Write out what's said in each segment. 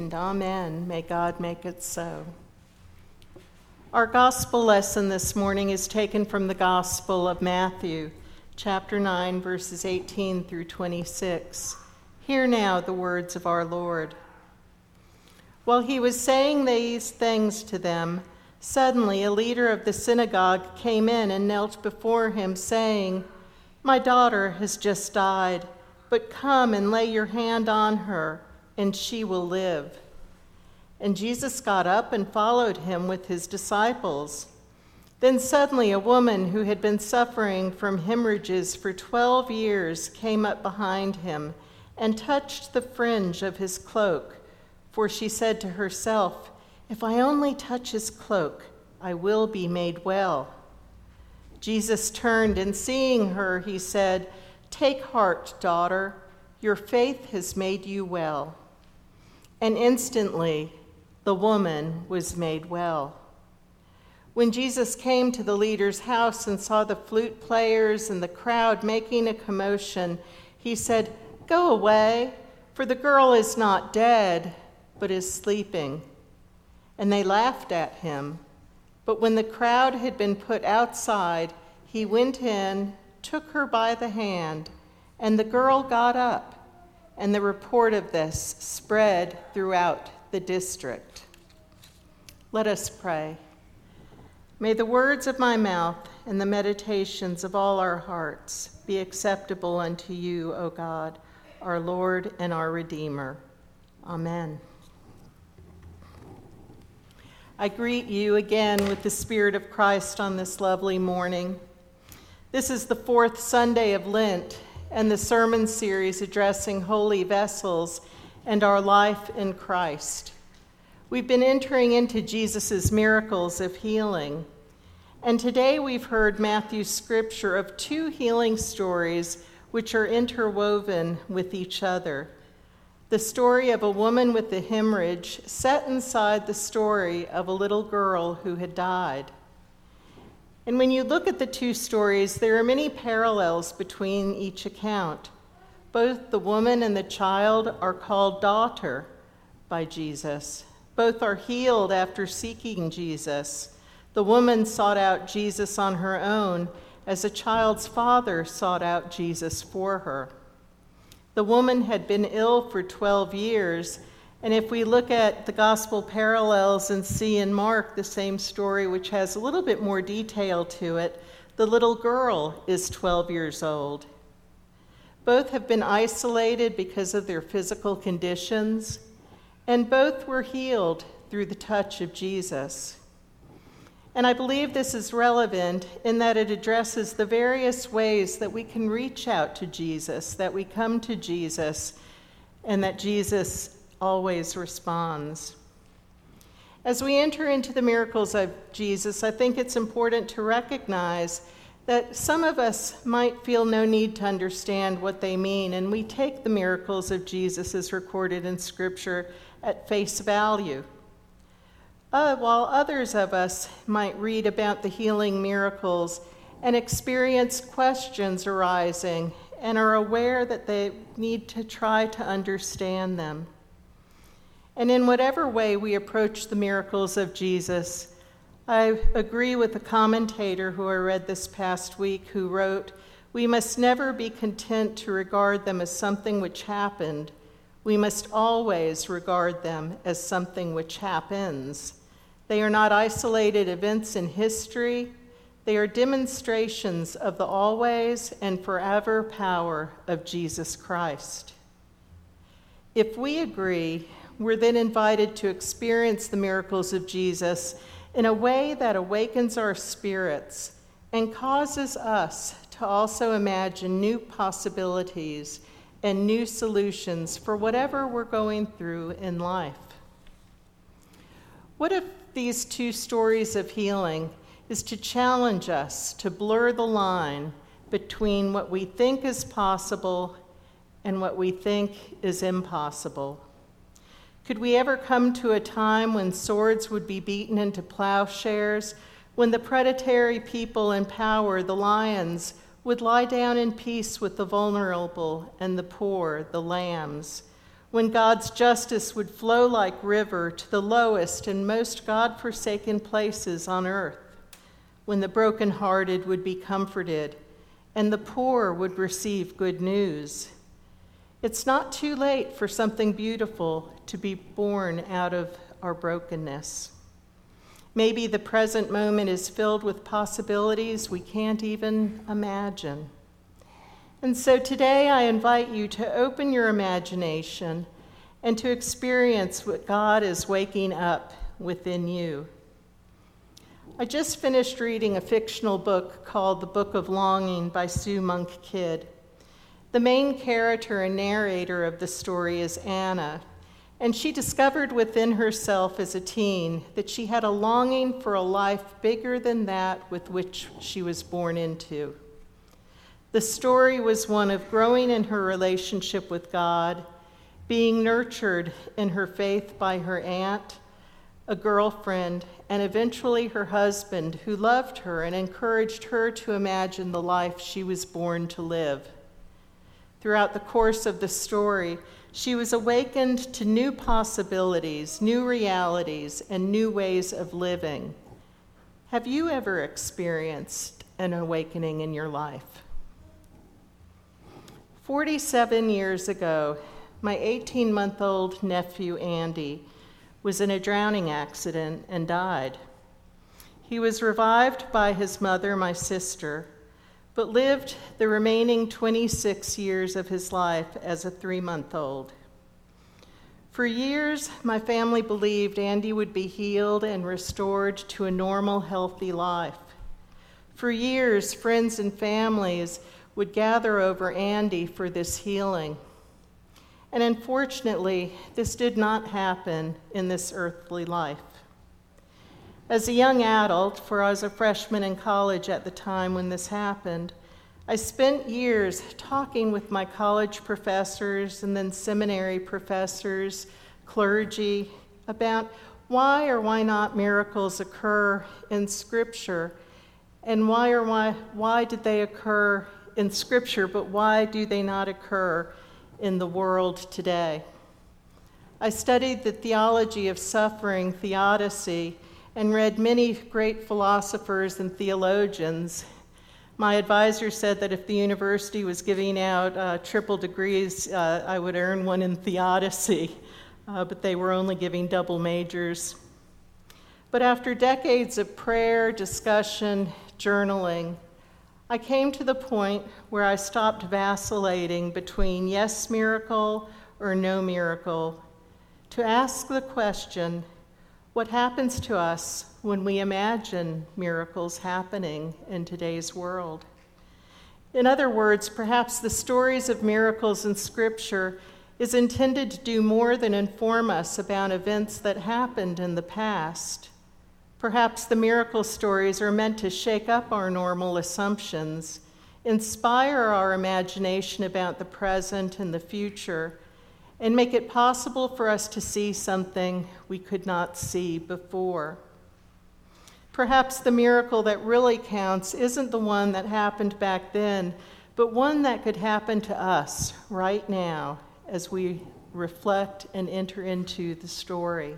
and amen. May God make it so. Our gospel lesson this morning is taken from the Gospel of Matthew, chapter 9, verses 18 through 26. Hear now the words of our Lord. While he was saying these things to them, suddenly a leader of the synagogue came in and knelt before him, saying, My daughter has just died, but come and lay your hand on her, and she will live. And Jesus got up and followed him with his disciples. Then suddenly a woman who had been suffering from hemorrhages for 12 years came up behind him and touched the fringe of his cloak. For she said to herself, If I only touch his cloak, I will be made well. Jesus turned and seeing her, he said, Take heart, daughter, your faith has made you well. And instantly, the woman was made well. When Jesus came to the leader's house and saw the flute players and the crowd making a commotion, he said, Go away, for the girl is not dead, but is sleeping. And they laughed at him. But when the crowd had been put outside, he went in, took her by the hand, and the girl got up. And the report of this spread throughout the district. Let us pray. May the words of my mouth and the meditations of all our hearts be acceptable unto you, O God, our Lord and our Redeemer. Amen. I greet you again with the Spirit of Christ on this lovely morning. This is the fourth Sunday of Lent and the sermon series addressing holy vessels and our life in Christ. We've been entering into Jesus' miracles of healing. And today we've heard Matthew's scripture of two healing stories which are interwoven with each other. The story of a woman with a hemorrhage set inside the story of a little girl who had died. And when you look at the two stories, there are many parallels between each account. Both the woman and the child are called daughter by Jesus. Both are healed after seeking Jesus. The woman sought out Jesus on her own, as a child's father sought out Jesus for her. The woman had been ill for 12 years, and if we look at the gospel parallels and see in Mark the same story, which has a little bit more detail to it, the little girl is 12 years old. Both have been isolated because of their physical conditions, and both were healed through the touch of Jesus. And I believe this is relevant in that it addresses the various ways that we can reach out to Jesus, that we come to Jesus, and that Jesus always responds. As we enter into the miracles of Jesus, I think it's important to recognize that some of us might feel no need to understand what they mean, and we take the miracles of Jesus as recorded in Scripture at face value. Uh, while others of us might read about the healing miracles and experience questions arising and are aware that they need to try to understand them. And in whatever way we approach the miracles of Jesus, I agree with the commentator who I read this past week who wrote, We must never be content to regard them as something which happened. We must always regard them as something which happens. They are not isolated events in history, they are demonstrations of the always and forever power of Jesus Christ. If we agree we're then invited to experience the miracles of Jesus in a way that awakens our spirits and causes us to also imagine new possibilities and new solutions for whatever we're going through in life. What if these two stories of healing is to challenge us to blur the line between what we think is possible and what we think is impossible? Could we ever come to a time when swords would be beaten into plowshares, when the predatory people in power, the lions, would lie down in peace with the vulnerable and the poor, the lambs, when God's justice would flow like river to the lowest and most God forsaken places on earth, when the brokenhearted would be comforted and the poor would receive good news. It's not too late for something beautiful to be born out of our brokenness. Maybe the present moment is filled with possibilities we can't even imagine. And so today I invite you to open your imagination and to experience what God is waking up within you. I just finished reading a fictional book called The Book of Longing by Sue Monk Kidd. The main character and narrator of the story is Anna, and she discovered within herself as a teen that she had a longing for a life bigger than that with which she was born into. The story was one of growing in her relationship with God, being nurtured in her faith by her aunt, a girlfriend, and eventually her husband, who loved her and encouraged her to imagine the life she was born to live. Throughout the course of the story, she was awakened to new possibilities, new realities, and new ways of living. Have you ever experienced an awakening in your life? 47 years ago, my 18 month old nephew Andy was in a drowning accident and died. He was revived by his mother, my sister, but lived the remaining 26 years of his life as a three month old. For years, my family believed Andy would be healed and restored to a normal, healthy life. For years, friends and families would gather over Andy for this healing. And unfortunately, this did not happen in this earthly life. As a young adult, for I was a freshman in college at the time when this happened, I spent years talking with my college professors and then seminary professors, clergy, about why or why not miracles occur in Scripture and why or why, why did they occur in Scripture, but why do they not occur in the world today? I studied the theology of suffering, theodicy, and read many great philosophers and theologians. My advisor said that if the university was giving out uh, triple degrees, uh, I would earn one in theodicy, uh, but they were only giving double majors. But after decades of prayer, discussion, journaling, I came to the point where I stopped vacillating between yes miracle or no miracle to ask the question what happens to us when we imagine miracles happening in today's world? In other words, perhaps the stories of miracles in Scripture is intended to do more than inform us about events that happened in the past Perhaps the miracle stories are meant to shake up our normal assumptions, inspire our imagination about the present and the future, and make it possible for us to see something we could not see before. Perhaps the miracle that really counts isn't the one that happened back then, but one that could happen to us right now as we reflect and enter into the story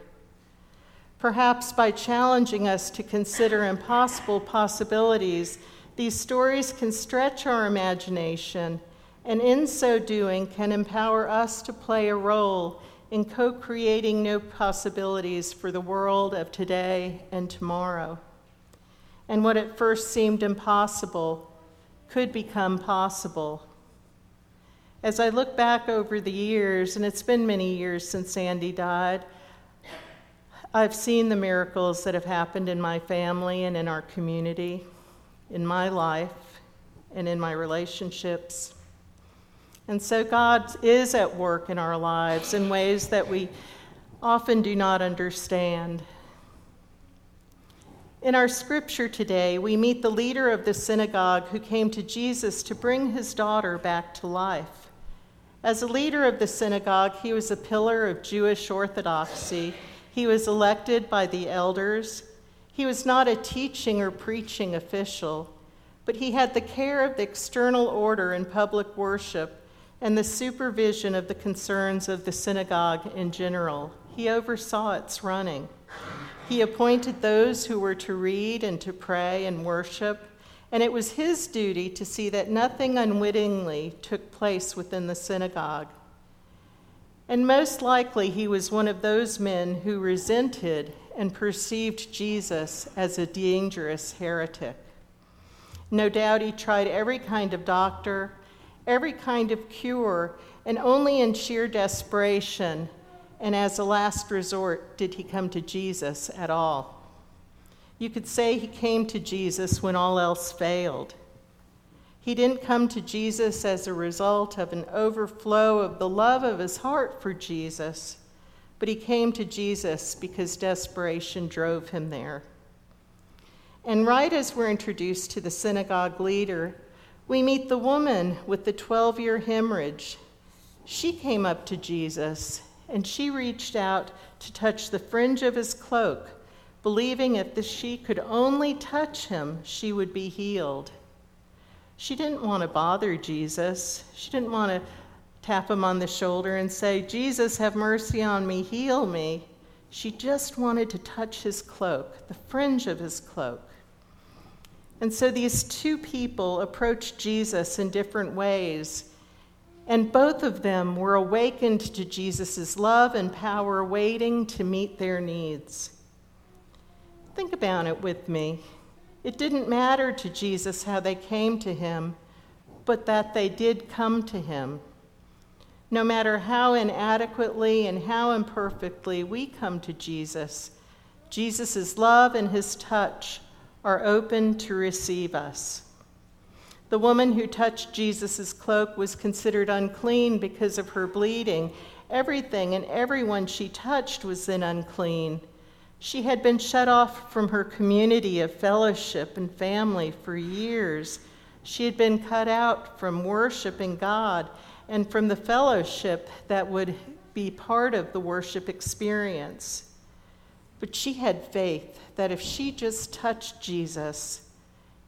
perhaps by challenging us to consider impossible possibilities, these stories can stretch our imagination and in so doing can empower us to play a role in co creating new possibilities for the world of today and tomorrow. And what at first seemed impossible could become possible. As I look back over the years, and it's been many years since Andy died, I've seen the miracles that have happened in my family and in our community, in my life, and in my relationships. And so God is at work in our lives in ways that we often do not understand. In our scripture today, we meet the leader of the synagogue who came to Jesus to bring his daughter back to life. As a leader of the synagogue, he was a pillar of Jewish orthodoxy he was elected by the elders. He was not a teaching or preaching official, but he had the care of the external order in public worship and the supervision of the concerns of the synagogue in general. He oversaw its running. He appointed those who were to read and to pray and worship, and it was his duty to see that nothing unwittingly took place within the synagogue. And most likely, he was one of those men who resented and perceived Jesus as a dangerous heretic. No doubt he tried every kind of doctor, every kind of cure, and only in sheer desperation and as a last resort did he come to Jesus at all. You could say he came to Jesus when all else failed. He didn't come to Jesus as a result of an overflow of the love of his heart for Jesus, but he came to Jesus because desperation drove him there. And right as we're introduced to the synagogue leader, we meet the woman with the 12 year hemorrhage. She came up to Jesus and she reached out to touch the fringe of his cloak, believing if she could only touch him, she would be healed. She didn't want to bother Jesus. She didn't want to tap him on the shoulder and say, Jesus, have mercy on me, heal me. She just wanted to touch his cloak, the fringe of his cloak. And so these two people approached Jesus in different ways, and both of them were awakened to Jesus' love and power, waiting to meet their needs. Think about it with me. It didn't matter to Jesus how they came to him, but that they did come to him. No matter how inadequately and how imperfectly we come to Jesus, Jesus' love and his touch are open to receive us. The woman who touched Jesus' cloak was considered unclean because of her bleeding. Everything and everyone she touched was then unclean. She had been shut off from her community of fellowship and family for years. She had been cut out from worshiping God and from the fellowship that would be part of the worship experience. But she had faith that if she just touched Jesus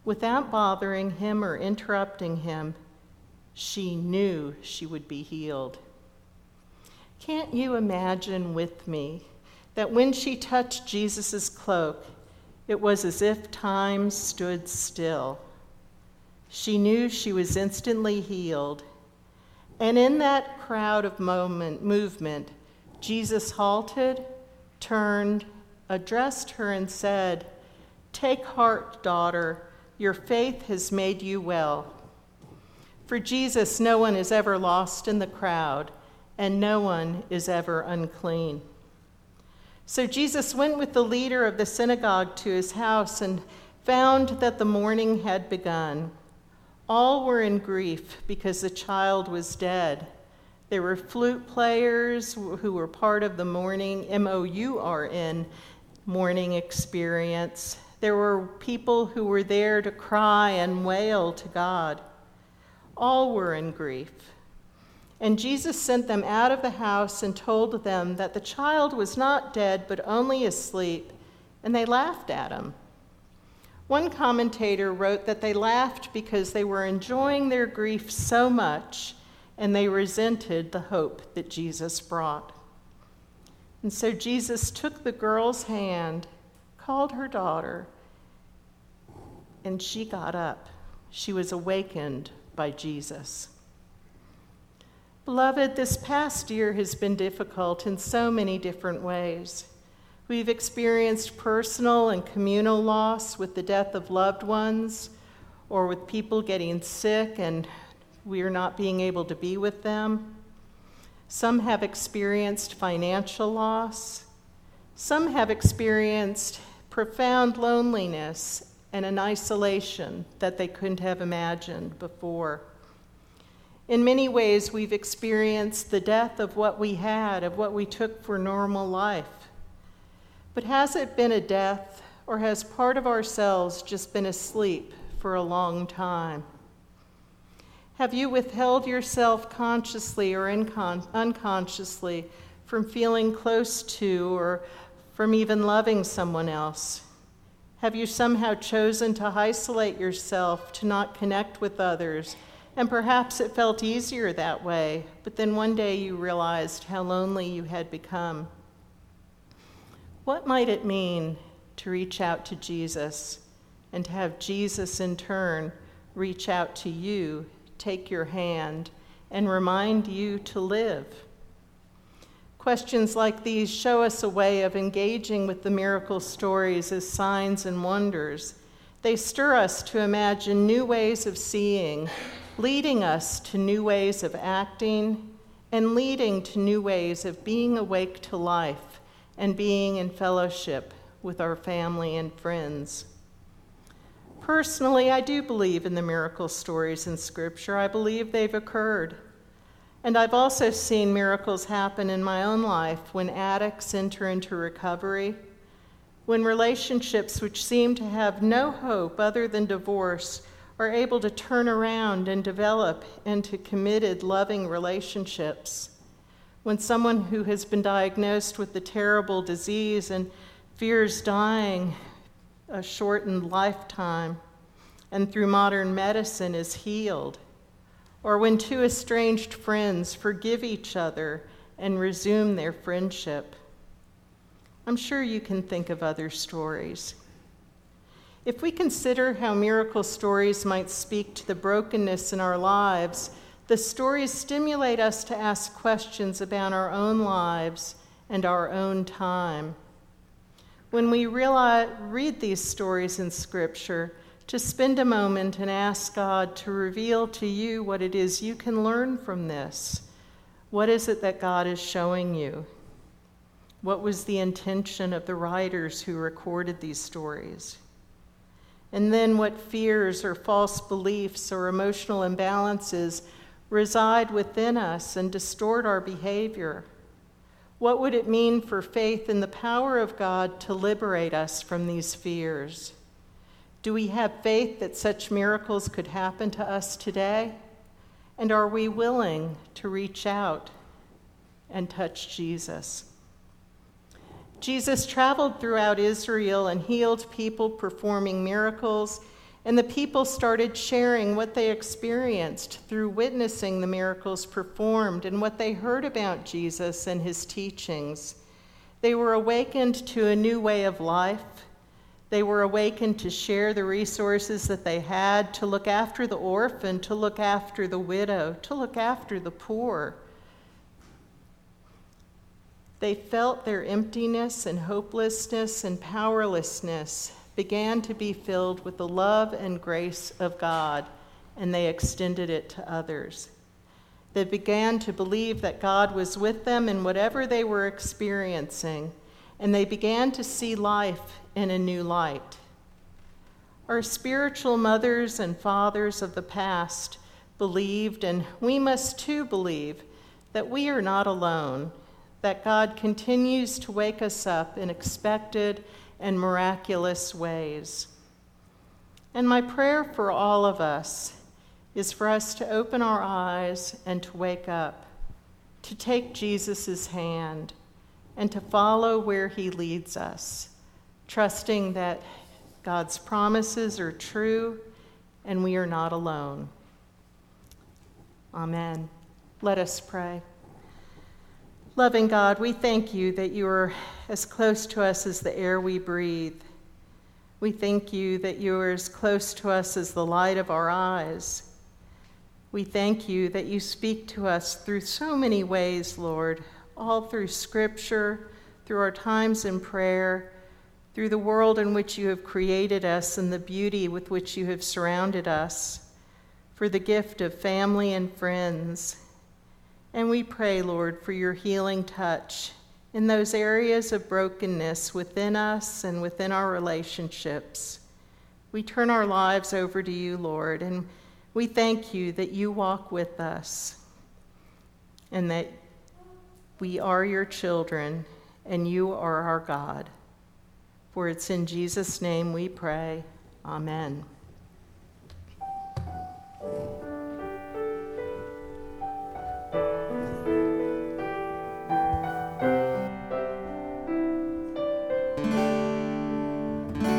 without bothering him or interrupting him, she knew she would be healed. Can't you imagine with me that when she touched Jesus' cloak, it was as if time stood still? She knew she was instantly healed. And in that crowd of moment, movement, Jesus halted, turned, addressed her and said, Take heart, daughter, your faith has made you well. For Jesus, no one is ever lost in the crowd, and no one is ever unclean. So Jesus went with the leader of the synagogue to his house and found that the mourning had begun. All were in grief because the child was dead. There were flute players who were part of the mourning, M O U R N, mourning experience. There were people who were there to cry and wail to God. All were in grief. And Jesus sent them out of the house and told them that the child was not dead, but only asleep, and they laughed at him. One commentator wrote that they laughed because they were enjoying their grief so much and they resented the hope that Jesus brought. And so Jesus took the girl's hand, called her daughter, and she got up. She was awakened by Jesus. Beloved, this past year has been difficult in so many different ways. We've experienced personal and communal loss with the death of loved ones or with people getting sick and we're not being able to be with them. Some have experienced financial loss. Some have experienced profound loneliness and an isolation that they couldn't have imagined before. In many ways, we've experienced the death of what we had, of what we took for normal life. But has it been a death, or has part of ourselves just been asleep for a long time? Have you withheld yourself consciously or incon- unconsciously from feeling close to or from even loving someone else? Have you somehow chosen to isolate yourself, to not connect with others, And perhaps it felt easier that way, but then one day you realized how lonely you had become. What might it mean to reach out to Jesus and to have Jesus in turn reach out to you, take your hand, and remind you to live? Questions like these show us a way of engaging with the miracle stories as signs and wonders. They stir us to imagine new ways of seeing, leading us to new ways of acting, and leading to new ways of being awake to life and being in fellowship with our family and friends. Personally, I do believe in the miracle stories in Scripture. I believe they've occurred. And I've also seen miracles happen in my own life when addicts enter into recovery, when relationships which seem to have no hope other than divorce are able to turn around and develop into committed, loving relationships, when someone who has been diagnosed with the terrible disease and fears dying a shortened lifetime and through modern medicine is healed or when two estranged friends forgive each other and resume their friendship. I'm sure you can think of other stories. If we consider how miracle stories might speak to the brokenness in our lives, the stories stimulate us to ask questions about our own lives and our own time. When we realize, read these stories in Scripture, to spend a moment and ask God to reveal to you what it is you can learn from this. What is it that God is showing you? What was the intention of the writers who recorded these stories? And then what fears or false beliefs or emotional imbalances reside within us and distort our behavior? What would it mean for faith in the power of God to liberate us from these fears? Do we have faith that such miracles could happen to us today? And are we willing to reach out and touch Jesus? Jesus traveled throughout Israel and healed people performing miracles, and the people started sharing what they experienced through witnessing the miracles performed and what they heard about Jesus and his teachings. They were awakened to a new way of life they were awakened to share the resources that they had, to look after the orphan, to look after the widow, to look after the poor. They felt their emptiness and hopelessness and powerlessness began to be filled with the love and grace of God, and they extended it to others. They began to believe that God was with them in whatever they were experiencing, and they began to see life in a new light. Our spiritual mothers and fathers of the past believed, and we must too believe, that we are not alone, that God continues to wake us up in expected and miraculous ways. And my prayer for all of us is for us to open our eyes and to wake up, to take Jesus' hand, and to follow where he leads us trusting that God's promises are true and we are not alone. Amen. Let us pray. Loving God, we thank you that you are as close to us as the air we breathe. We thank you that you are as close to us as the light of our eyes. We thank you that you speak to us through so many ways, Lord, all through Scripture, through our times in prayer, through the world in which you have created us and the beauty with which you have surrounded us, for the gift of family and friends. And we pray, Lord, for your healing touch in those areas of brokenness within us and within our relationships. We turn our lives over to you, Lord, and we thank you that you walk with us and that we are your children and you are our God. For it's in Jesus' name we pray. Amen.